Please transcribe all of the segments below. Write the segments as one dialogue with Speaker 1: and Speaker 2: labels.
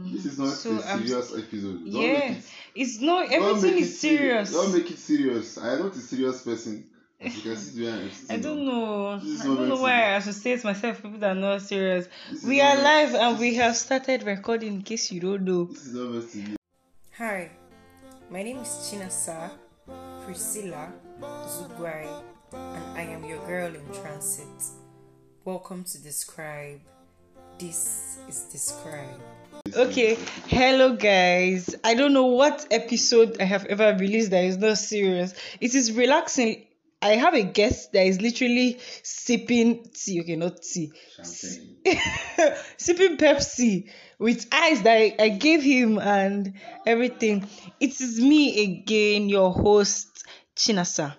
Speaker 1: Mm-hmm. This is not
Speaker 2: So,
Speaker 1: a
Speaker 2: I'm-
Speaker 1: serious episode. Don't
Speaker 2: yeah,
Speaker 1: make it,
Speaker 2: it's not
Speaker 1: don't
Speaker 2: everything
Speaker 1: make
Speaker 2: is
Speaker 1: it serious.
Speaker 2: serious.
Speaker 1: Don't make it serious. I am not a serious person. As you can see, the way I'm
Speaker 2: I don't know. I don't know
Speaker 1: meant
Speaker 2: why
Speaker 1: to
Speaker 2: I associate myself with people that are not serious.
Speaker 1: This
Speaker 2: We are live and we have started recording in case you don't know.
Speaker 1: This is not meant.
Speaker 2: Hi, my name is Chinasa Priscilla Zugwai, and I am your girl in transit. Welcome to Deskrybe. This is Deskrybe. Okay, hello guys. I don't know what episode I have ever released that is not serious. It is relaxing. I have a guest that is literally sipping tea. Okay, not tea. Sipping Pepsi with ice that I, I gave him and everything. It is me again, your host, Chinasa.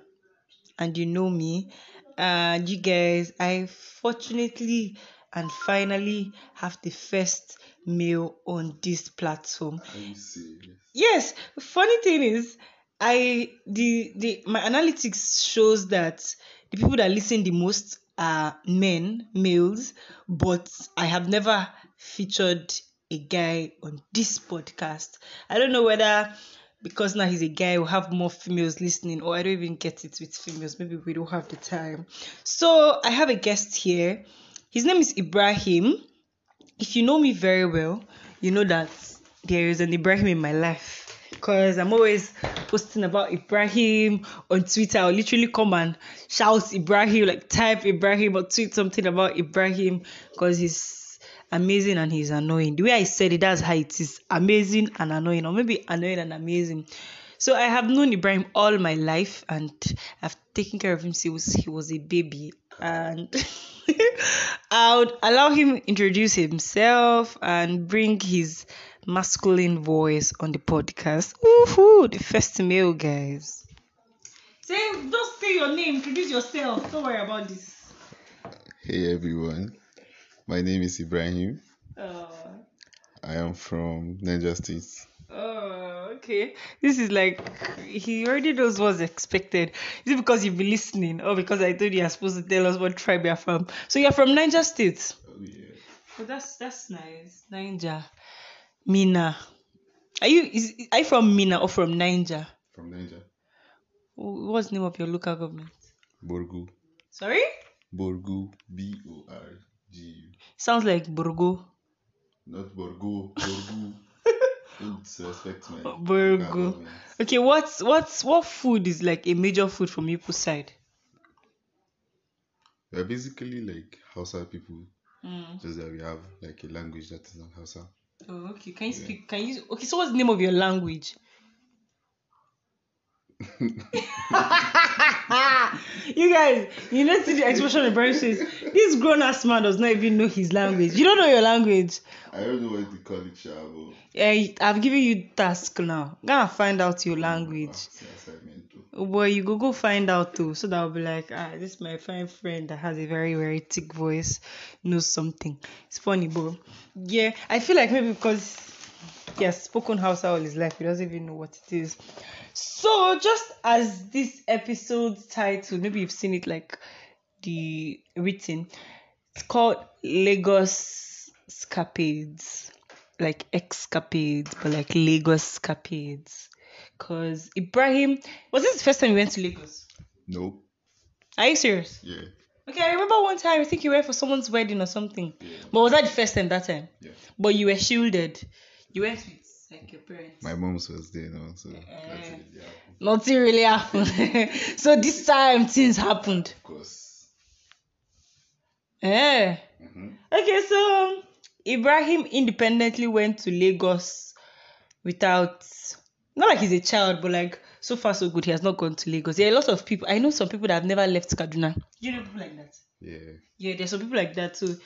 Speaker 2: And you know me. And you guys, I fortunately and finally have the first male on this platform.
Speaker 1: Are you serious?
Speaker 2: Yes, funny thing is, I the the my analytics shows that the people that listen the most are men, males, but I have never featured a guy on this podcast. I don't know whether because now he's a guy we'll have more females listening or I don't even get it with females. Maybe we don't have the time. So I have a guest here. His name is Ibrahim if you know me very well, you know that there is an Ibrahim in my life. Because I'm always posting about Ibrahim on Twitter. I'll literally come and shout Ibrahim, like type Ibrahim or tweet something about Ibrahim because he's amazing and he's annoying. The way I said it, that's how it is amazing and annoying, or maybe annoying and amazing. So I have known Ibrahim all my life and I've taken care of him since he was, he was a baby. And I would allow him introduce himself and bring his masculine voice on the podcast. Woohoo! The first male guys. Say just say your name, introduce yourself. Don't worry about this.
Speaker 1: Hey everyone, my name is Ibrahim.
Speaker 2: Uh,
Speaker 1: I am from Niger State.
Speaker 2: Oh, okay. This is like he already knows what's expected. Is it because you've been listening, or because I told you you're supposed to tell us what tribe you're from? So you're from Niger State.
Speaker 1: Oh yeah.
Speaker 2: Oh, that's that's nice. Niger, Minna. Are you is are you from Minna or from Niger?
Speaker 1: From Niger.
Speaker 2: What's the name of your local government?
Speaker 1: Borgu.
Speaker 2: Sorry,
Speaker 1: Borgu. B O R G U.
Speaker 2: sounds like Burgo.
Speaker 1: Not Borgo. Borgu. Disrespect local
Speaker 2: Borgu. Okay, what's what's what food is like a major food from Ipo's side?
Speaker 1: We are basically like Hausa people,
Speaker 2: Mm.
Speaker 1: just that we have like a language that is not Hausa.
Speaker 2: Oh, okay. Can you speak? Can you? Okay, so what's the name of your language? you guys, you know, see the expression of says. This grown ass man does not even know his language. You don't know your language.
Speaker 1: I don't know what they call it, Sha, but
Speaker 2: Eh, I've given you task now. Go and find out your language.
Speaker 1: assignment too.
Speaker 2: Oh boy, you go go find out too. So that I'll be like, ah, this is my fine friend that has a very very thick voice, knows something. It's funny, bro. Yeah, I feel like maybe because he has spoken Hausa all his life, he doesn't even know what it is. So just as this episode's title, maybe you've seen it like the written. It's called Lagos Scapades, like escapades, but like Lagos escapades. Cause Ibrahim was this the first time you went to Lagos?
Speaker 1: Nope.
Speaker 2: Are you serious?
Speaker 1: Yeah.
Speaker 2: Okay, I remember one time I think you went for someone's wedding or something. Yeah. But was that the first time that time?
Speaker 1: Yeah.
Speaker 2: But you were shielded. You went with like your parents.
Speaker 1: My mom's was there now, so
Speaker 2: Eh.
Speaker 1: it. Yeah.
Speaker 2: Nothing really happened. so this time things happened.
Speaker 1: Of course.
Speaker 2: Eh.
Speaker 1: hmm
Speaker 2: Okay, so Ibrahim independently went to Lagos without not like he's a child, but like so far so good. He has not gone to Lagos. There are a lot of people. I know some people that have never left Kaduna. You know people like that.
Speaker 1: Yeah.
Speaker 2: Yeah, there's some people like that too.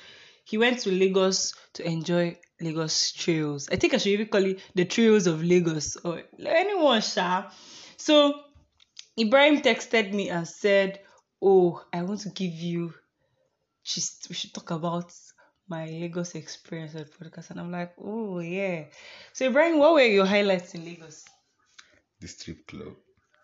Speaker 2: He went to Lagos to enjoy Lagos trails. I think I should even call it the trails of Lagos or anyone, Sha. So Ibrahim texted me and said, "Oh, I want to give you. Just we should talk about my Lagos experience on podcast." And I'm like, "Oh yeah." So Ibrahim, what were your highlights in Lagos?
Speaker 1: The strip club.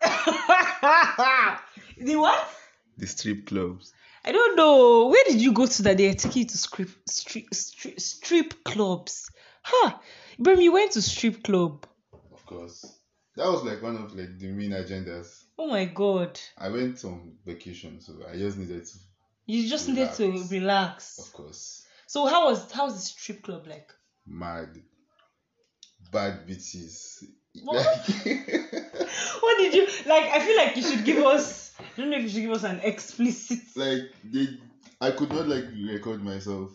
Speaker 2: the what?
Speaker 1: The strip clubs.
Speaker 2: I don't know. Where did you go to that they take you to strip, strip, strip, strip clubs? Huh? Bro, you went to strip club.
Speaker 1: Of course. That was like one of like the main agendas.
Speaker 2: Oh my god.
Speaker 1: I went on vacation, so I just needed to.
Speaker 2: You just needed to
Speaker 1: Relax.
Speaker 2: relax.
Speaker 1: Of course,
Speaker 2: So how was how was the strip club like?
Speaker 1: mad, bad bitches.
Speaker 2: What? What did you like? I feel like you should give us. I don't know if you should give us an explicit.
Speaker 1: like they, I could not like record myself.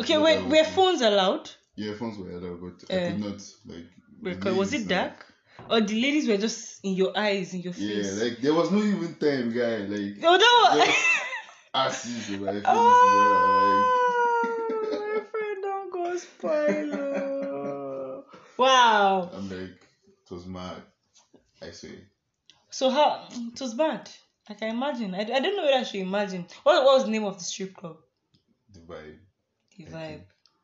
Speaker 2: Okay,
Speaker 1: But
Speaker 2: were,
Speaker 1: I
Speaker 2: were phones allowed?
Speaker 1: Yeah, phones were allowed, but
Speaker 2: Eh.
Speaker 1: I could not like. the
Speaker 2: Record. Was it
Speaker 1: like-
Speaker 2: dark? Or the ladies were just in your eyes, in your face.
Speaker 1: Yeah,
Speaker 2: face?
Speaker 1: like there was no even time, guy. Like
Speaker 2: oh no!
Speaker 1: Yeah. asses in my face,
Speaker 2: oh, my friend, don't go spoiler. wow.
Speaker 1: Like I'm like, it was mad. I say,
Speaker 2: So how it was bad. I can imagine. I, I don't know whether I should imagine. What, what was the name of the strip club?
Speaker 1: Dubai.
Speaker 2: The vibe.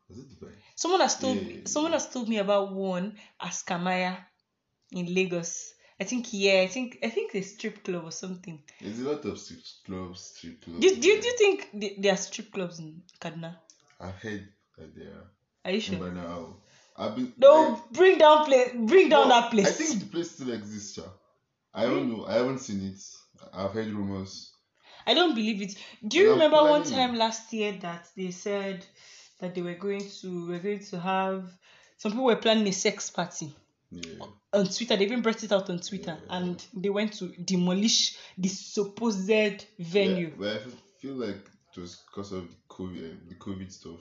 Speaker 1: Was it Dubai?
Speaker 2: Someone has told
Speaker 1: Yeah,
Speaker 2: me.
Speaker 1: yeah,
Speaker 2: Someone has told me about one Askamaya in Lagos. I think yeah. I think I think a strip club or something.
Speaker 1: There's a lot of strip clubs, strip clubs.
Speaker 2: Do, do, you- do you think the- there are strip clubs in Kaduna?
Speaker 1: I've heard that there are.
Speaker 2: Are you sure?
Speaker 1: Now, I've been.
Speaker 2: No,
Speaker 1: like, eh,
Speaker 2: bring down place. Bring down
Speaker 1: no,
Speaker 2: that place.
Speaker 1: I think the place still exists, Sha. I don't know. I haven't seen it. I've heard rumors.
Speaker 2: I don't believe it. Do you remember one time last year that they said that they were going to were going to have some people were planning a sex party
Speaker 1: Yeah.
Speaker 2: on Twitter. They even brought it out on Twitter
Speaker 1: Yeah.
Speaker 2: and they went to demolish the supposed venue.
Speaker 1: Yeah, but I feel like it was because of the COVID, eh, the COVID stuff.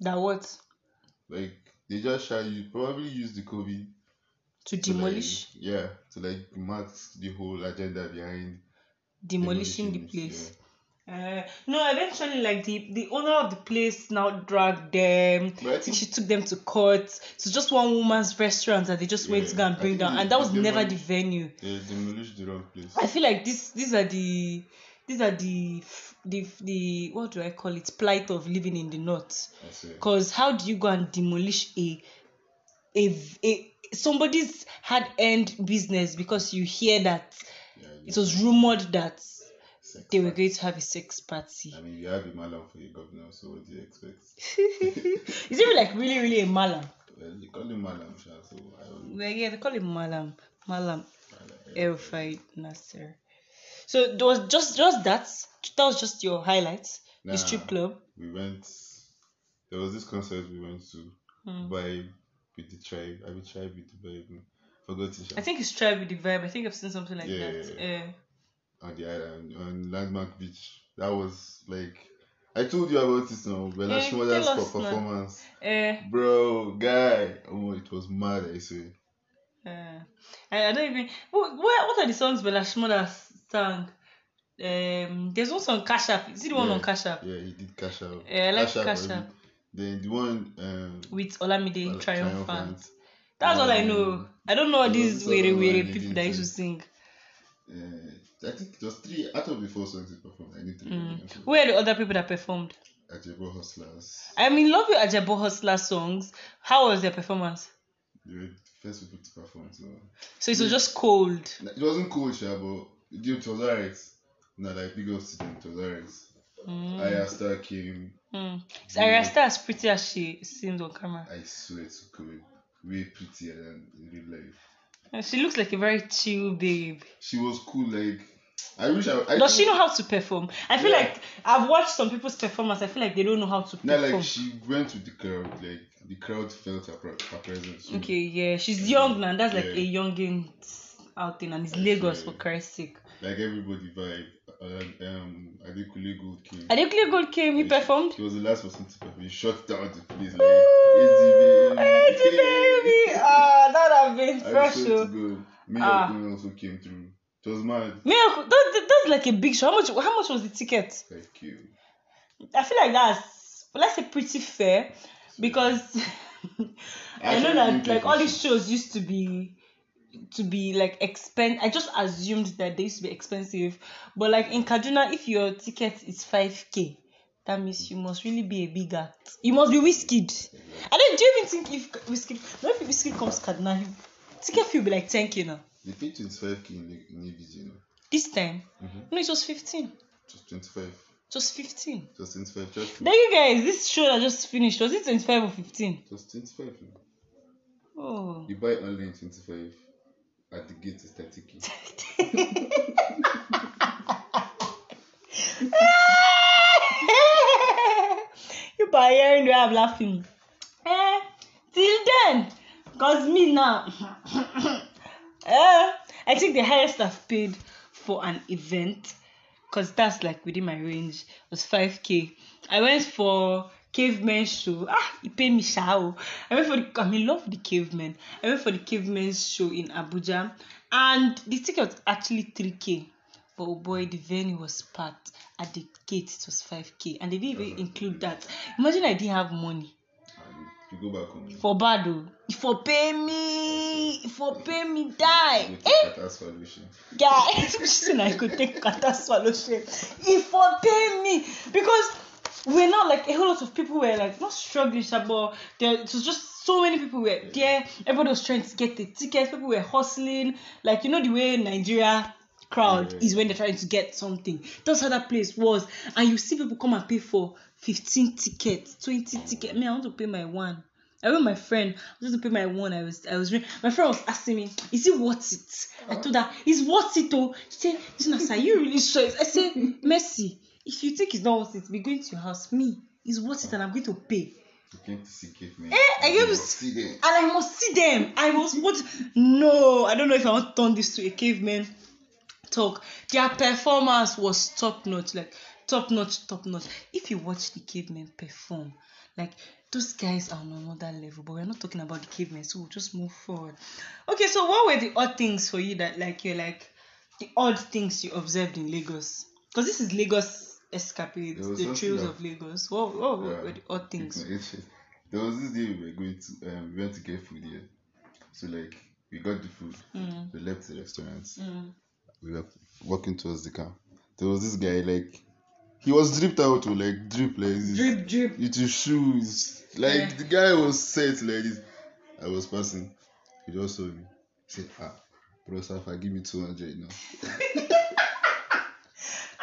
Speaker 2: That what?
Speaker 1: Like they just you probably use the COVID
Speaker 2: To
Speaker 1: to,
Speaker 2: demolish
Speaker 1: Like, yeah, to like mask the whole agenda behind
Speaker 2: demolishing the
Speaker 1: demolishing it,
Speaker 2: place. Uh, no, eventually, like the the owner of the place now dragged them.
Speaker 1: But I
Speaker 2: I think she took them to court. It's just one woman's restaurant that they just went to go and bring down,
Speaker 1: they-
Speaker 2: and that was never the venue.
Speaker 1: They demolished the wrong place.
Speaker 2: I feel like this these are the these are the the the what do I call it plight of living in the north. Because how do you go and demolish a a, a somebody's hard earned business because you hear that
Speaker 1: Yeah,
Speaker 2: it was rumored that
Speaker 1: sex
Speaker 2: they were going to have a sex party.
Speaker 1: I mean, you have a malam for your governor, so what do you expect?
Speaker 2: Is it like really really a malam?
Speaker 1: Well, you call him malam, so I don't know.
Speaker 2: Well, yeah, they call him malam. Malam El-Rufai Nasir. So there was just just that. That was just your highlights.
Speaker 1: Nah,
Speaker 2: The strip club.
Speaker 1: We went. There was this concert we went to.
Speaker 2: Hmm.
Speaker 1: Vibe with the tribe. I will tribe with the vibe. Forgot it.
Speaker 2: I think it's tried with the vibe. I think I've seen something like
Speaker 1: Yeah,
Speaker 2: that.
Speaker 1: yeah,
Speaker 2: Yeah.
Speaker 1: on the island on Landmark Beach. That was like I told you about it now. Bella Shmurda's
Speaker 2: tell us now.
Speaker 1: performance.
Speaker 2: Uh,
Speaker 1: Bro, guy. Oh, it was mad, I say.
Speaker 2: uh, I, I don't even. What, what are the songs Bella Shmurda sang? Um, there's one song Cash App. Is it the one
Speaker 1: Yeah.
Speaker 2: on Cash App
Speaker 1: Yeah, he did cash out.
Speaker 2: Yeah, I like Cash
Speaker 1: was
Speaker 2: App.
Speaker 1: Then the one um
Speaker 2: with Olamide
Speaker 1: uh,
Speaker 2: Triumphant? That's all I know.
Speaker 1: Um,
Speaker 2: I don't know these weird weird people that used to sing.
Speaker 1: Uh, I think it was three out of the four songs he performed. I need three.
Speaker 2: Mm. Who are the other people that performed?
Speaker 1: Ajebo Hustlers.
Speaker 2: I mean, love your Ajebo Hustler songs. How was their performance?
Speaker 1: They were the first people to perform. So
Speaker 2: So it was just cold.
Speaker 1: it wasn't cold, Sha, but it was alright. No, like big ups to them, it was alright.
Speaker 2: Mm.
Speaker 1: Ayra Starr came.
Speaker 2: Mm. Is Ayra Starr as pretty as she seems on camera?
Speaker 1: I swear to God, way prettier than in real life.
Speaker 2: And She looks like a very chill babe.
Speaker 1: She was cool. Like I wish I. I
Speaker 2: Does she know how to perform? I feel
Speaker 1: Yeah.
Speaker 2: like I've watched some people's performance. I feel like they don't know how to
Speaker 1: No,
Speaker 2: perform.
Speaker 1: like she went with the crowd. Like the crowd felt her, her presence. So,
Speaker 2: okay, yeah, she's young now. That's like
Speaker 1: Yeah.
Speaker 2: a youngin outing, and it's Lagos for Christ's sake.
Speaker 1: Like everybody vibe. Um, Adekunle Gold came.
Speaker 2: Adekunle Gold came. He
Speaker 1: He-
Speaker 2: performed.
Speaker 1: He was the last person to perform. He shut down the place. Like, easy baby.
Speaker 2: Hey, baby! Ah, that have been
Speaker 1: swear
Speaker 2: oh.
Speaker 1: Mayor
Speaker 2: Ah.
Speaker 1: Queen also came through. It was mad.
Speaker 2: Miracle, that, that- that's like a big show. How much? How much was the ticket?
Speaker 1: Thank you.
Speaker 2: I feel like that's let's say pretty fair because I know that like all these shows used to be to be like expen I just assumed that they used to be expensive. But like in Kaduna, if your ticket is 5k, that means you must really be a big act. You must be Wizkid. I don't do you even think if Wizkid no if Wizkid comes Kaduna, ticket fee will be like 10k now.
Speaker 1: They paid 25k in, the- in ABG, you know.
Speaker 2: This time,
Speaker 1: Mhm.
Speaker 2: no, it was 15.
Speaker 1: Just 25.
Speaker 2: Just 15.
Speaker 1: Just 25. Just,
Speaker 2: Then you guys, this show that just finished, was it 25 or 15?
Speaker 1: just 25.
Speaker 2: Oh.
Speaker 1: You buy online 25. At the gate is 30k.
Speaker 2: you by hearing the way I'm laughing. Eh, till then, cause me now. eh, I think the highest I've paid for an event, cause that's like within my range, was 5k. I went for cavemen show. Ah, he paid me show. I went for the I mean love the cavemen. I went for the cavemen show in Abuja and the ticket was actually 3k. But oh boy, the venue was packed. At the gate, it was 5k, and they didn't even include that. Imagine I didn't have money
Speaker 1: you go back home,
Speaker 2: for bad oh. For pay me, for pay me die. Eh,
Speaker 1: solution.
Speaker 2: guys, listen, I could take kata swallow shame. If for pay me, because we're not like a whole lot of people were like not struggling, but there it was just so many people were there. Everybody was trying to get the tickets. People were hustling, like you know the way Nigeria crowd is when they're trying to get something. That's how that place was, and you see people come and pay for fifteen tickets, twenty tickets. Me, I want to pay my one. I went my friend. I wanted to pay my one. I was, I was. My friend was asking me, "Is it worth it?" I told her, "It's worth it." Oh, she said, "Listen, are you really sure?" I said, "Mercy, if you think it's not worth it, be going to your house. Me, it's worth it, and I'm going to pay."
Speaker 1: You came to see cavemen.
Speaker 2: Eh, I gave
Speaker 1: must see them.
Speaker 2: and I must see them. I must what? No, I don't know if I want to turn this to a caveman talk. Their performance was top notch, like top notch, top notch. If you watch the cavemen perform, like those guys are on another level. But we're not talking about the cavemen, so we'll just move forward. Okay, so what were the odd things for you that like you're like the odd things you observed in Lagos? Because this is Lagos escapades, the trails of Lagos. What, what
Speaker 1: Yeah.
Speaker 2: were the odd things?
Speaker 1: There was this day we were going to um, we went to get food here. So like we got the food,
Speaker 2: Mm,
Speaker 1: we left the restaurant,
Speaker 2: mm.
Speaker 1: we were walking towards the car. There was this guy like he was dripped out to like drip like this.
Speaker 2: Drip, drip.
Speaker 1: His shoes. Like
Speaker 2: Yeah.
Speaker 1: the guy was set like this. I was passing. He just saw me. He said, ah, bro Safa, give me 200 now.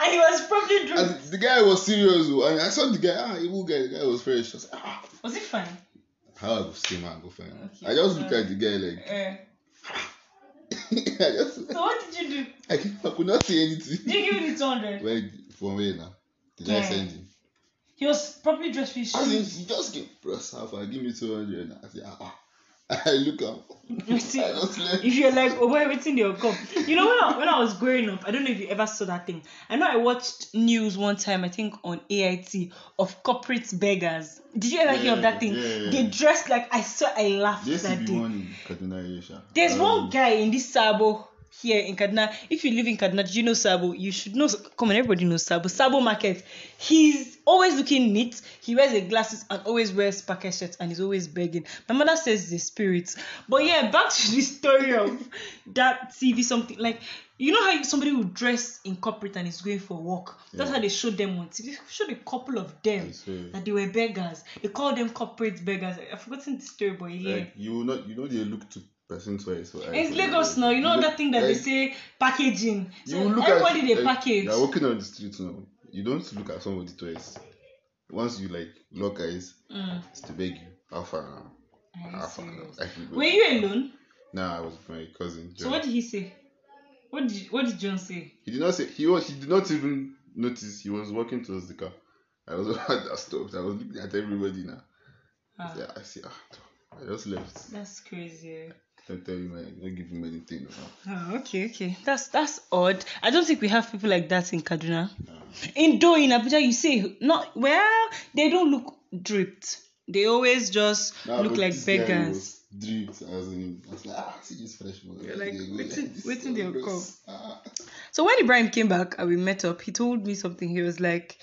Speaker 2: And he was probably drunk.
Speaker 1: And the guy was serious. And I saw the guy, ah, evil guy, the guy was fresh. I said, ah,
Speaker 2: Was it fine?
Speaker 1: how I go man, go find.
Speaker 2: Okay.
Speaker 1: I just look at the guy like,
Speaker 2: Uh,
Speaker 1: I just,
Speaker 2: so what did you do?
Speaker 1: I, I could not say anything.
Speaker 2: Did you give him the 200?
Speaker 1: Where, from where now? Did I
Speaker 2: Yeah.
Speaker 1: send him?
Speaker 2: He was probably dressed for his
Speaker 1: I mean, he just gave bro Safa, give me 200. I said, ah, ah. I look up.
Speaker 2: You see,
Speaker 1: I just left.
Speaker 2: if you're like, oh boy, waiting your cup. You know, when I, when I was growing up, I don't know if you ever saw that thing. I know I watched news one time, I think on AIT, of corporate beggars. Did you ever hear of that thing?
Speaker 1: Yeah, yeah, yeah.
Speaker 2: They dressed like, I saw, I laughed
Speaker 1: There
Speaker 2: that day.
Speaker 1: one in.
Speaker 2: There's
Speaker 1: Um,
Speaker 2: one guy in this Sabo here in Kaduna. If you live in Kaduna, you know Sabo? You should know. Come on, everybody knows Sabo. Sabo Market. He's always looking neat. He wears the glasses and always wears packet shirts and he's always begging. My mother says the spirits. But yeah, back to the story of that TV something like. You know how somebody would dress in corporate and is going for work? That's
Speaker 1: Yeah.
Speaker 2: how they showed them on TV. They showed a couple of them that they were beggars. They called them corporate beggars. I've forgotten the story, but yeah.
Speaker 1: Like you will not, you know, they look to person twice. So I-
Speaker 2: It's Lagos now. You know that thing that they say packaging. So
Speaker 1: You look
Speaker 2: everybody
Speaker 1: at
Speaker 2: they
Speaker 1: like,
Speaker 2: package.
Speaker 1: You are walking on the street now. You don't look at somebody twice. Once you like lock eyes,
Speaker 2: Mm.
Speaker 1: it's to beg you. How far now? How far now?
Speaker 2: Were you alone?
Speaker 1: Nah, I was with my cousin.
Speaker 2: So what did he say? What did what did John say?
Speaker 1: He did not say he was. He did not even notice. He was walking towards the car. I was that stopped. I was looking at everybody now.
Speaker 2: Ah,
Speaker 1: Yeah, I see. Ah, I just left.
Speaker 2: that's crazy.
Speaker 1: Don't tell you, man. Don't give him anything. No.
Speaker 2: Oh, okay, okay. That's that's odd. I don't think we have people like that in Kaduna.
Speaker 1: No.
Speaker 2: In though in Abuja, you say not well. They don't look dripped. They always just look like beggars.
Speaker 1: Dripped as in, I was like, ah, see this fresh boy.
Speaker 2: You're like, waiting- waiting
Speaker 1: so
Speaker 2: they'll.
Speaker 1: Ah.
Speaker 2: So when Ibrahim came back and we met up, he told me something. He was like,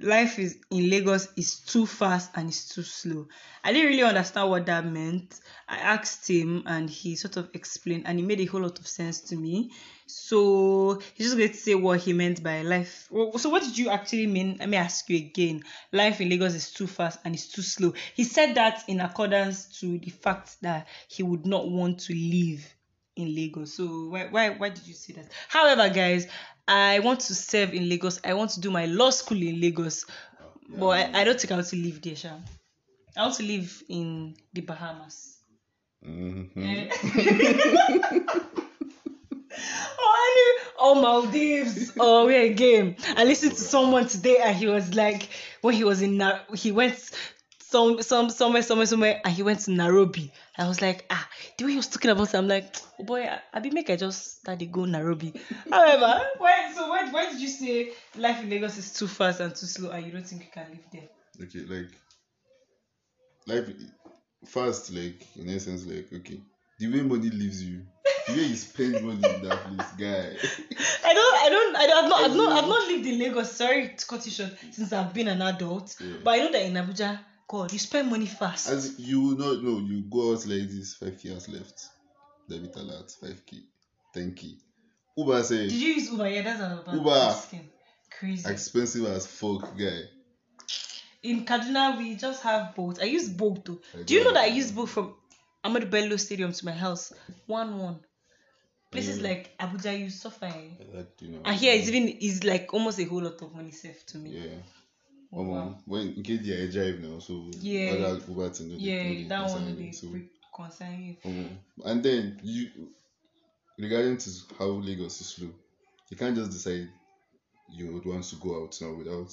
Speaker 2: "Life is in Lagos is too fast and it's too slow." I didn't really understand what that meant. I asked him, and he sort of explained, and it made a whole lot of sense to me. So he's just going to say what he meant by life. So what did you actually mean? Let me ask you again. Life in Lagos is too fast and it's too slow. He said that in accordance to the fact that he would not want to live in Lagos. So why why why did you say that? However, guys, I want to serve in Lagos. I want to do my law school in Lagos, but I, I don't think I want to live there. Sha. I want to live in the Bahamas. Mm-hmm. Or any or Maldives or where again. I listened to someone today and he was like when he was in he went some some somewhere somewhere somewhere and he went to Nairobi. I was like ah the way he was talking about it, I'm like oh boy I, I be make I just start to go Nairobi. However, when so when, when did you say life in Lagos is too fast and too slow and you don't think you can live there?
Speaker 1: Okay, like life fast, like in essence, like okay, the way money leaves you, the way you spend money in that place, guy.
Speaker 2: I don't, I don't, I don't, I've not, I've not, I've not lived in Lagos. Sorry to cut you short. Since I've been an adult,
Speaker 1: Yeah.
Speaker 2: but I know that in Abuja, God, you spend money fast.
Speaker 1: As you will not know, you go out like this, five k has left. Debit alert, five k, ten k. Uber say
Speaker 2: Did you use Uber? Yeah, that's what
Speaker 1: Uber.
Speaker 2: asking. Crazy.
Speaker 1: expensive as fuck, guy.
Speaker 2: in Kaduna, we just have boat. I use boat too.
Speaker 1: I
Speaker 2: Do you know that I use boat from Ahmadu Bello Stadium to my house? One one. Places
Speaker 1: Yeah.
Speaker 2: like Abuja, you suffer. eh?
Speaker 1: That, you know.
Speaker 2: And here it's even is like almost a whole lot of money saved to me.
Speaker 1: Yeah. Um,
Speaker 2: wow.
Speaker 1: when they are drive now, so
Speaker 2: Yeah.
Speaker 1: other Uber thing, no dey- no
Speaker 2: Yeah, that one they
Speaker 1: so,
Speaker 2: you.
Speaker 1: um, and then you regarding to how Lagos is slow, you can't just decide you would want to go out now without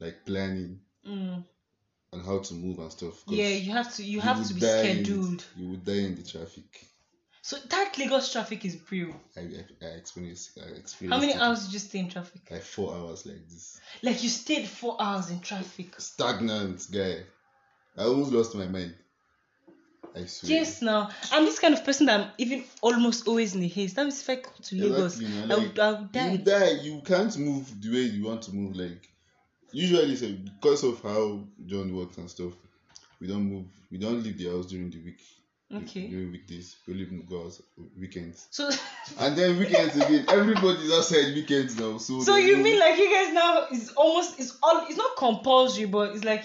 Speaker 1: like planning
Speaker 2: Mm.
Speaker 1: on how to move and stuff.
Speaker 2: Yeah, you have to. You have to be
Speaker 1: die in-
Speaker 2: scheduled.
Speaker 1: you would die in the traffic.
Speaker 2: So that Lagos traffic is real.
Speaker 1: I I, I experienced I experienced
Speaker 2: How many
Speaker 1: it.
Speaker 2: hours did you stay in traffic?
Speaker 1: Like four hours like this.
Speaker 2: Like you stayed four hours in traffic.
Speaker 1: Stagnant guy. I almost lost my mind. I swear.
Speaker 2: Yes, now I'm this kind of person that I'm even almost always in a haste. That means if I go to Lagos,
Speaker 1: Exactly, man.
Speaker 2: I
Speaker 1: Like,
Speaker 2: would, I would die.
Speaker 1: You die. You can't move the way you want to move. Like usually, so because of how John works and stuff, we don't move. We don't leave the house during the week.
Speaker 2: Okay.
Speaker 1: During weekdays, we only go out weekends.
Speaker 2: So,
Speaker 1: And then weekends again. Everybody's outside weekends now. So
Speaker 2: so you
Speaker 1: no-
Speaker 2: mean like you guys now is almost it's all it's not compulsory, but it's like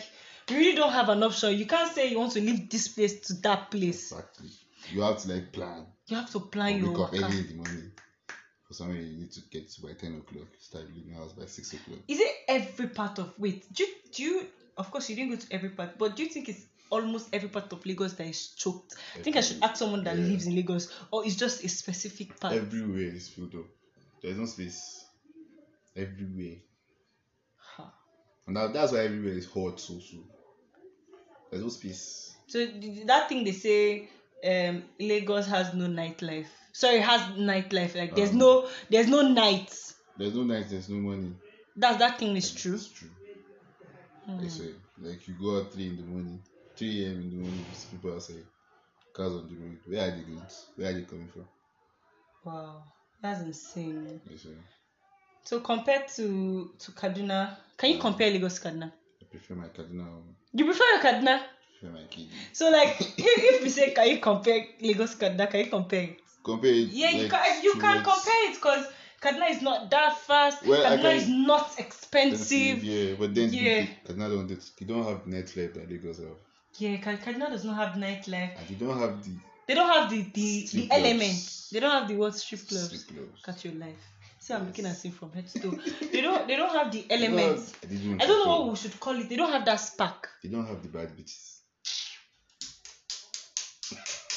Speaker 2: you really don't have an option. You can't say you want to leave this place to that place.
Speaker 1: exactly? You have to like plan.
Speaker 2: You have to plan your
Speaker 1: wake up early in the morning. For somewhere you need to get to by ten o'clock. Start leaving the house by six o'clock.
Speaker 2: Is it every part of wait? Do you, do you of course you didn't go to every part, but do you think it's almost every part of Lagos that is choked? I think I should ask someone that
Speaker 1: Yeah.
Speaker 2: lives in Lagos, or it's just a specific part.
Speaker 1: Everywhere is filled up. There's no space. Everywhere.
Speaker 2: Ha.
Speaker 1: And that, that's why everywhere is hot so so. There's no space.
Speaker 2: So that thing they say, um, Lagos has no nightlife. Sorry, has nightlife. Like there's
Speaker 1: Um.
Speaker 2: no, there's no nights.
Speaker 1: There's no night, there's no money.
Speaker 2: That that thing is true.
Speaker 1: It's true. I swear. Like you go out three in the morning, three AM in the morning, people outside, cars on the road. Where are they going? to? Where are they coming from?
Speaker 2: Wow, that's insane.
Speaker 1: Swear.
Speaker 2: So compared to to Kaduna, can you compare Lagos to Kaduna?
Speaker 1: I prefer my Kaduna um,
Speaker 2: You prefer your Kaduna?
Speaker 1: I prefer my.
Speaker 2: So like, if, if we say can you compare Lagos to Kaduna, can you compare it?
Speaker 1: Compare it.
Speaker 2: Yeah, you can. You can compare it because Kaduna is not that fast.
Speaker 1: Well,
Speaker 2: Kaduna
Speaker 1: can-
Speaker 2: is not expensive.
Speaker 1: Yeah, but then
Speaker 2: Yeah.
Speaker 1: Kaduna don't they don't have nightlife that Lagos have.
Speaker 2: Yeah, Ka- Kaduna does not have nightlife.
Speaker 1: And they don't have the
Speaker 2: They don't have the the, the
Speaker 1: clubs.
Speaker 2: element. They don't have the what strip clubs.
Speaker 1: strip clubs.
Speaker 2: Catch your life. See, I'm looking at him from head to toe. They don't. They don't have the elements.
Speaker 1: have- they don't
Speaker 2: I don't know what we should call it. They don't have that spark.
Speaker 1: They don't have the bad bitches.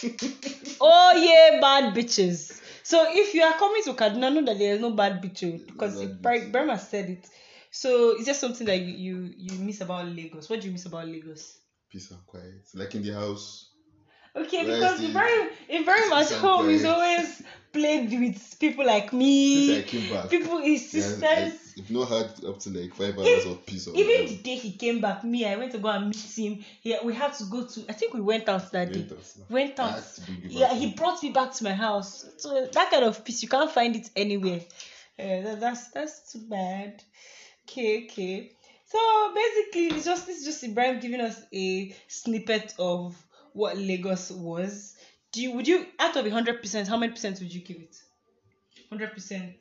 Speaker 2: Oh yeah, bad bitches. So if you are coming to Kaduna, know that there is no bad bitch oh, because
Speaker 1: Bad
Speaker 2: Bre- Brema said it. So is there something that you, you you miss about Lagos? What do you miss about Lagos?
Speaker 1: Peace and quiet. Like in the house.
Speaker 2: Okay,
Speaker 1: Where
Speaker 2: because
Speaker 1: the-
Speaker 2: Ibrahim Ibrahim at
Speaker 1: Peace
Speaker 2: home is always played with people like me, people his
Speaker 1: yeah,
Speaker 2: sisters.
Speaker 1: I, I've not had up to like five hours of peace. or
Speaker 2: Even
Speaker 1: whatever.
Speaker 2: the day he came back, me, I went to go and meet him. Yeah, we had to go to. I think we went out that day.
Speaker 1: Went out.
Speaker 2: Went out.
Speaker 1: had to bring you
Speaker 2: Yeah, he brought me back to my house. So that kind of peace, you can't find it anywhere. Uh, that, that's that's too bad. Okay, okay. So basically, it's just this is just Ibrahim giving us a snippet of what Lagos was. Do you would you out of a hundred percent, how many percent would you give it? Hundred percent.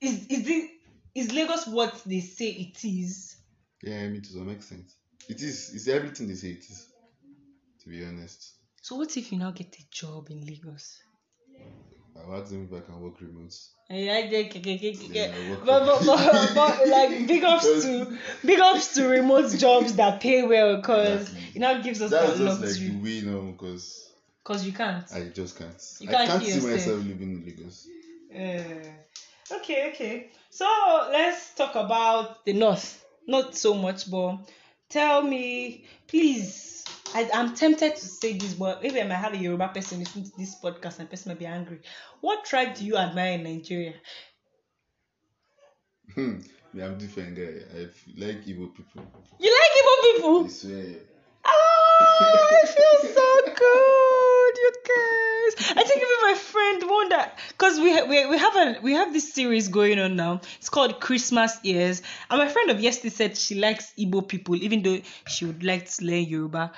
Speaker 2: Is is it is Lagos what they say it is?
Speaker 1: Yeah, I mean to some extent. It is it's everything they say it is. To be honest.
Speaker 2: So what if you now get a job in Lagos?
Speaker 1: I'll ask them if I can work remote.
Speaker 2: Yeah, yeah, yeah, yeah, yeah, yeah.
Speaker 1: Yeah, I
Speaker 2: But, but, but, but like big ups to big ups to remote jobs that pay well because
Speaker 1: Exactly.
Speaker 2: it now gives us
Speaker 1: That's
Speaker 2: that
Speaker 1: just like
Speaker 2: luxury.
Speaker 1: the way now because
Speaker 2: Cause you can't.
Speaker 1: I just can't.
Speaker 2: You
Speaker 1: I
Speaker 2: can't
Speaker 1: can't
Speaker 2: see
Speaker 1: see
Speaker 2: yourself.
Speaker 1: myself living in Lagos.
Speaker 2: Uh, okay, okay. So let's talk about the north. Not so much, but tell me, please. I, I'm tempted to say this, but maybe I might have a Yoruba person listening to this podcast and person might be angry. What tribe do you admire in Nigeria?
Speaker 1: Hmm. Me, I'm different guy. I like Igbo people.
Speaker 2: You like Igbo
Speaker 1: I
Speaker 2: people?
Speaker 1: swear.
Speaker 2: Oh, I feel so good, you guys. I think even my friend that because we ha- we we have a we have this series going on now. It's called Christmas Ears, and my friend of yesterday said she likes Igbo people, even though she would like to learn Yoruba.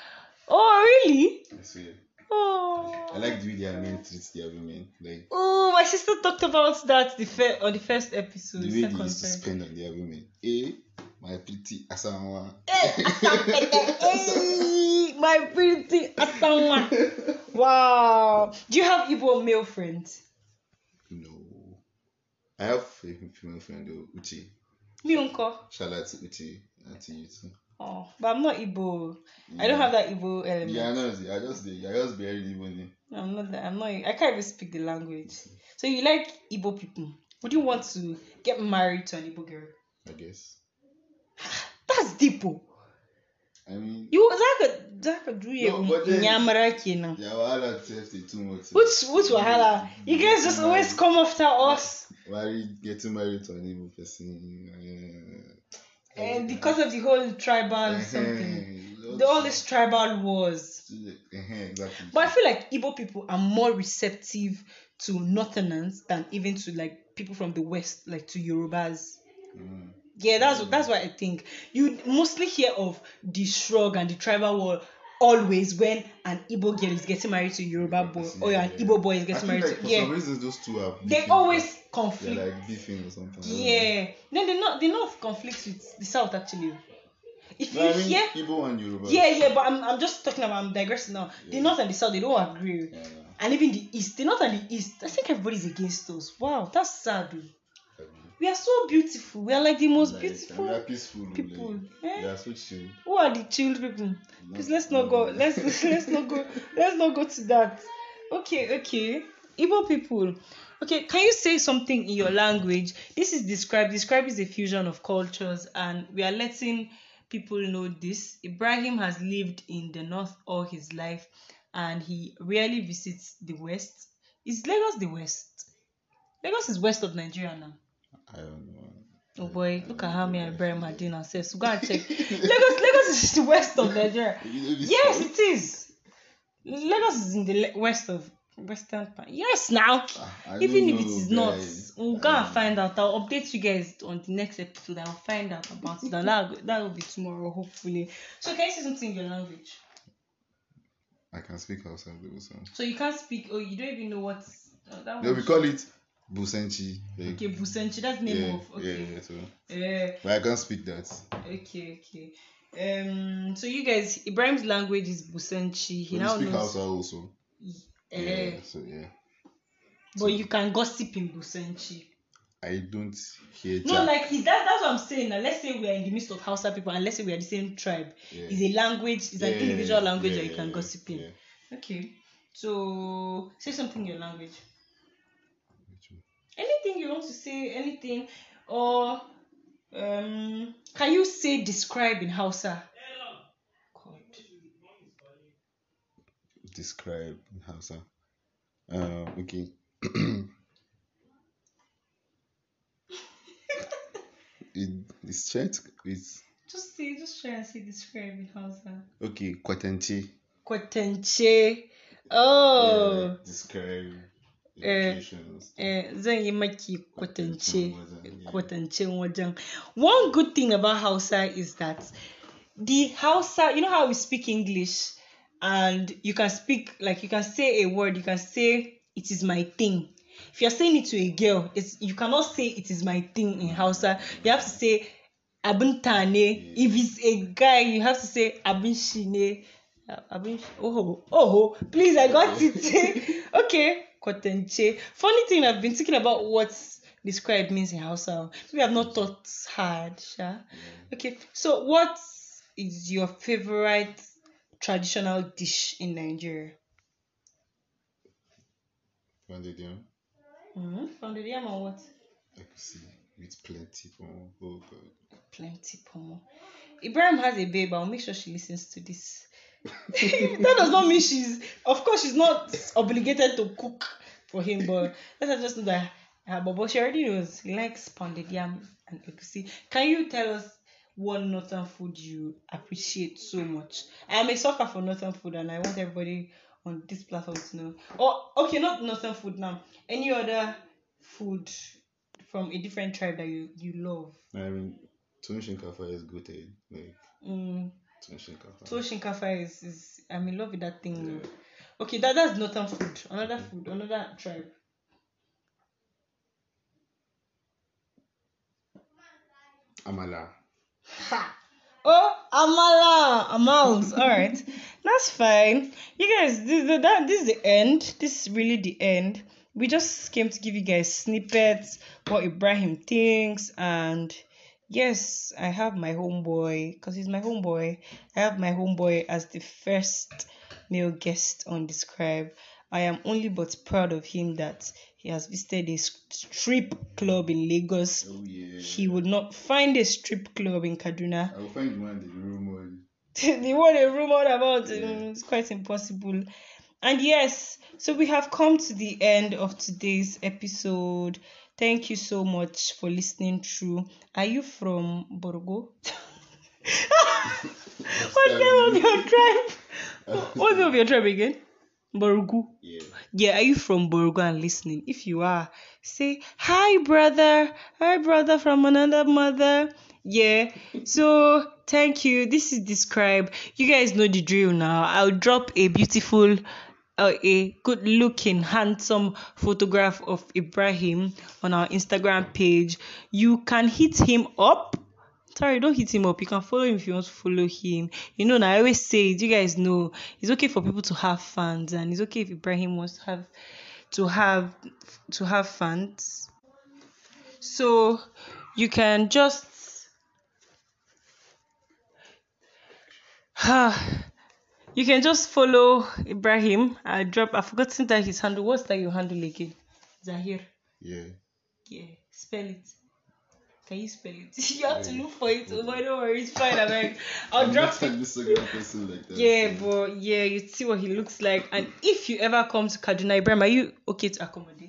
Speaker 2: Oh, really?
Speaker 1: I swear.
Speaker 2: Oh.
Speaker 1: I like the way their men treat their women. Like
Speaker 2: Oh, my sister talked about that the fir- on the first episode.
Speaker 1: the way they used to spend on their women. Eh, my pretty Asawa.
Speaker 2: Hey, my pretty Asanwa. Wow. Do you have Igbo male friends?
Speaker 1: no. I have a female friend though, Uchi.
Speaker 2: Me uncle.
Speaker 1: Shout out to Uchi and to you too.
Speaker 2: Oh, but I'm not Igbo. I don't have that Igbo element.
Speaker 1: Yeah, I know. I just I just barely Igbo name.
Speaker 2: I'm not that. I'm not. I can't even speak the language. So you like Igbo people? Would you want to get married to an Igbo girl?
Speaker 1: I guess.
Speaker 2: That's deep. oh.
Speaker 1: I mean,
Speaker 2: You zaka zaka do
Speaker 1: then-
Speaker 2: nyamara kenan.
Speaker 1: yeah, wahala safety too much.
Speaker 2: Which which wahala? You guys just always come after us.
Speaker 1: Why are you getting married to an Igbo person? Uh,
Speaker 2: And because of the whole tribal something. The, all these tribal wars.
Speaker 1: Uh-huh, exactly.
Speaker 2: But I feel like Igbo people are more receptive to Northerners than even to like people from the West, like to Yorubas.
Speaker 1: Mm.
Speaker 2: Yeah, that's that's what I think. You mostly hear of the shrug and the tribal war always when an Igbo girl is getting married to a Yoruba boy or an
Speaker 1: Yeah.
Speaker 2: Igbo boy is getting married
Speaker 1: like
Speaker 2: to
Speaker 1: for
Speaker 2: yeah.
Speaker 1: some reasons those two are.
Speaker 2: They always
Speaker 1: They're
Speaker 2: conflict.
Speaker 1: like beefing or something. I don't know.
Speaker 2: Yeah. Then the north the north conflicts with the south actually. If you
Speaker 1: No, I mean,
Speaker 2: hear
Speaker 1: Igbo and Yoruba.
Speaker 2: yeah, yeah, but I'm, I'm just talking about I'm digressing now. The
Speaker 1: Yeah.
Speaker 2: north and the south they don't agree.
Speaker 1: Yeah,
Speaker 2: And even the east, the north and the east, I think everybody's against us. Wow, that's sad. We are so beautiful. We are like the most
Speaker 1: like,
Speaker 2: beautiful.
Speaker 1: and they're peaceful.
Speaker 2: people,
Speaker 1: Like,
Speaker 2: eh?
Speaker 1: They are so chill.
Speaker 2: Who are the chilled people? Please let's not go. Let's let's not go. Let's not go to that. Okay, okay. Igbo people. Okay, can you say something in your language? This is described. Deskrybe is a fusion of cultures, and we are letting people know this. Ibrahim has lived in the north all his life, and he rarely visits the west. Is Lagos the west? Lagos is west of Nigeria now.
Speaker 1: I don't know.
Speaker 2: Oh boy, look at how me and Ibrahim are doing ourselves. So go and check. Lagos, Lagos is the west of Nigeria. Yes, it is. Lagos is in the west of western part. Yes, now.
Speaker 1: Ah, I
Speaker 2: Even if it is not, we'll go and find out. I'll update you guys on the next episode. I'll find out about it. And that that will be tomorrow, hopefully. So can you say something in your language?
Speaker 1: I can speak outside the also.
Speaker 2: So you can't speak. Oh, you don't even know what. That
Speaker 1: No, we call it Busenchi. Like,
Speaker 2: Okay, Busenchi. That's the name
Speaker 1: yeah,
Speaker 2: of.
Speaker 1: yeah,
Speaker 2: Okay.
Speaker 1: yeah, so.
Speaker 2: Yeah.
Speaker 1: But I can't speak that.
Speaker 2: Okay, okay. Um, so you guys, Ibrahim's language is Busenchi. He
Speaker 1: But
Speaker 2: now
Speaker 1: speak
Speaker 2: knows.
Speaker 1: Hausa also.
Speaker 2: Eh,
Speaker 1: Yeah, so yeah.
Speaker 2: but you can gossip in Busenchi.
Speaker 1: I don't hear
Speaker 2: No,
Speaker 1: chat.
Speaker 2: like that, that's what I'm saying. Now, let's say we are in the midst of Hausa people, and let's say we are the same tribe.
Speaker 1: yeah.
Speaker 2: It's a language. It's an individual language
Speaker 1: yeah,
Speaker 2: that you can
Speaker 1: yeah,
Speaker 2: gossip in.
Speaker 1: yeah.
Speaker 2: Okay. So say something in your language. Anything you want to say, anything, or um, can you say describe in Hausa? God.
Speaker 1: Describe in Hausa. Uh, okay. it, it's trying to, it's
Speaker 2: Just say, just try and say describe in Hausa.
Speaker 1: okay. Kwatanchi.
Speaker 2: Kwatance. Oh,
Speaker 1: Yeah, describe
Speaker 2: Eh, eh, zan yi maki kwatance.
Speaker 1: wajen, yeah.
Speaker 2: One good thing about Hausa is that the Hausa, you know how we speak English and you can speak, like you can say a word, you can say it is my thing. If you're saying it to a girl, it's you cannot say it is my thing in mm. Hausa. You have to say abuntane. If it's a guy, you have to say abunshine. Abun, oh, oh, oh, please, I got it. okay, kotenche. Funny thing, I've been thinking about what described means in Hausa. We have not thought hard, sha. Okay, so what is your favorite traditional dish in Nigeria?
Speaker 1: Pounded yam.
Speaker 2: Mm-hmm. Pounded yam and what?
Speaker 1: I could see with plenty more. Oh god.
Speaker 2: Plenty pomo. Ibrahim has a babe. I'll make sure she listens to this. that does not mean she's. Of course, she's not obligated to cook for him, but let us just know that. Uh, but, but she already knows he likes pounded yam and egusi. Can you tell us one northern food you appreciate so much? I am a sucker for northern food, and I want everybody on this platform to know. Or okay, not northern food now. Any other food from a different tribe that you you love?
Speaker 1: I mean, Tun Shinkafa is good. Eh? Like
Speaker 2: Mm,
Speaker 1: Tun Shinkafa.
Speaker 2: is, is I'm in love with that thing.
Speaker 1: Yeah.
Speaker 2: Okay, that that's northern food. Another food, another tribe.
Speaker 1: Amala.
Speaker 2: Ha! Oh, Amala, Amals. All right, that's fine. You guys, this, this, that, this is the end. This is really the end. We just came to give you guys snippets what Ibrahim thinks, and yes, I have my homeboy because he's my homeboy. I have my homeboy as the first male guest on Deskrybe. I am only but proud of him that he has visited a strip club in Lagos
Speaker 1: Oh yeah.
Speaker 2: he would not find a strip club in Kaduna.
Speaker 1: I will find the one the rumor.
Speaker 2: the one they rumored about
Speaker 1: Yeah.
Speaker 2: um, it's quite impossible. And yes, so we have come to the end of today's episode. Thank you so much for listening through. Are you from Borgo? What's the name of your tribe? What's the name of your tribe again? Borgu.
Speaker 1: Yeah.
Speaker 2: Yeah, are you from Borgo and listening? If you are, say hi, brother. Hi, brother from another mother. Yeah. So thank you. This is Deskrybe. You guys know the drill now. I'll drop a beautiful, uh, a good-looking, handsome photograph of Ibrahim on our Instagram page. You can hit him up Sorry, don't hit him up. You can follow him if you want to follow him. You know, I always say it, you guys know it's okay for people to have fans, and it's okay if Ibrahim wants to have to have to have fans. So you can just you can just follow Ibrahim. I drop I've forgotten that his handle. What's that your handle again? Zahir.
Speaker 1: Yeah.
Speaker 2: Yeah, spell it. Can you spell it? you have to look for it. Oh, but don't worry, it's fine. I'm like, I'll
Speaker 1: I'm
Speaker 2: drop it.
Speaker 1: Instagram person like that.
Speaker 2: Yeah,
Speaker 1: so-
Speaker 2: but yeah, you see what he looks like. And if you ever come to Kaduna, Ibrahim, are you okay to accommodate?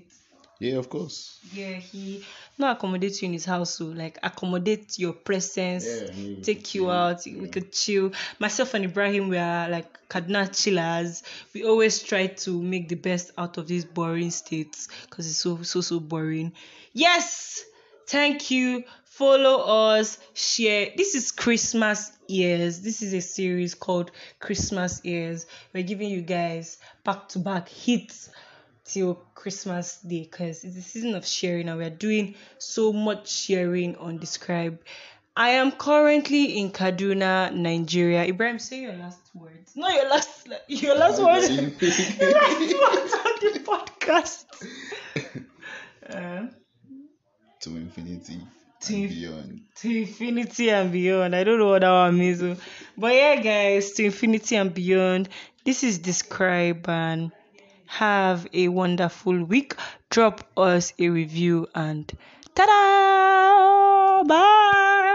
Speaker 1: Yeah, of course.
Speaker 2: Yeah, he not accommodate you in his house, so like accommodate your presence,
Speaker 1: Yeah,
Speaker 2: take you out, we could chill. Myself and Ibrahim, we are like Kaduna chillers. We always try to make the best out of these boring states because it's so so so boring. Yes, thank you. Follow us, share. This is Christmas Ears. This is a series called Christmas Ears. We're giving you guys back to back hits till Christmas Day because it's the season of sharing and we're doing so much sharing on Deskrybe. I am currently in Kaduna, Nigeria. Ibrahim, say your last words. No, your last your last words. your last words on the podcast. Uh,
Speaker 1: to infinity
Speaker 2: To
Speaker 1: and beyond.
Speaker 2: to infinity and beyond. I don't know what that one means. But yeah, guys, to infinity and beyond. This is Deskrybe and have a wonderful week. Drop us a review and ta-da! Bye!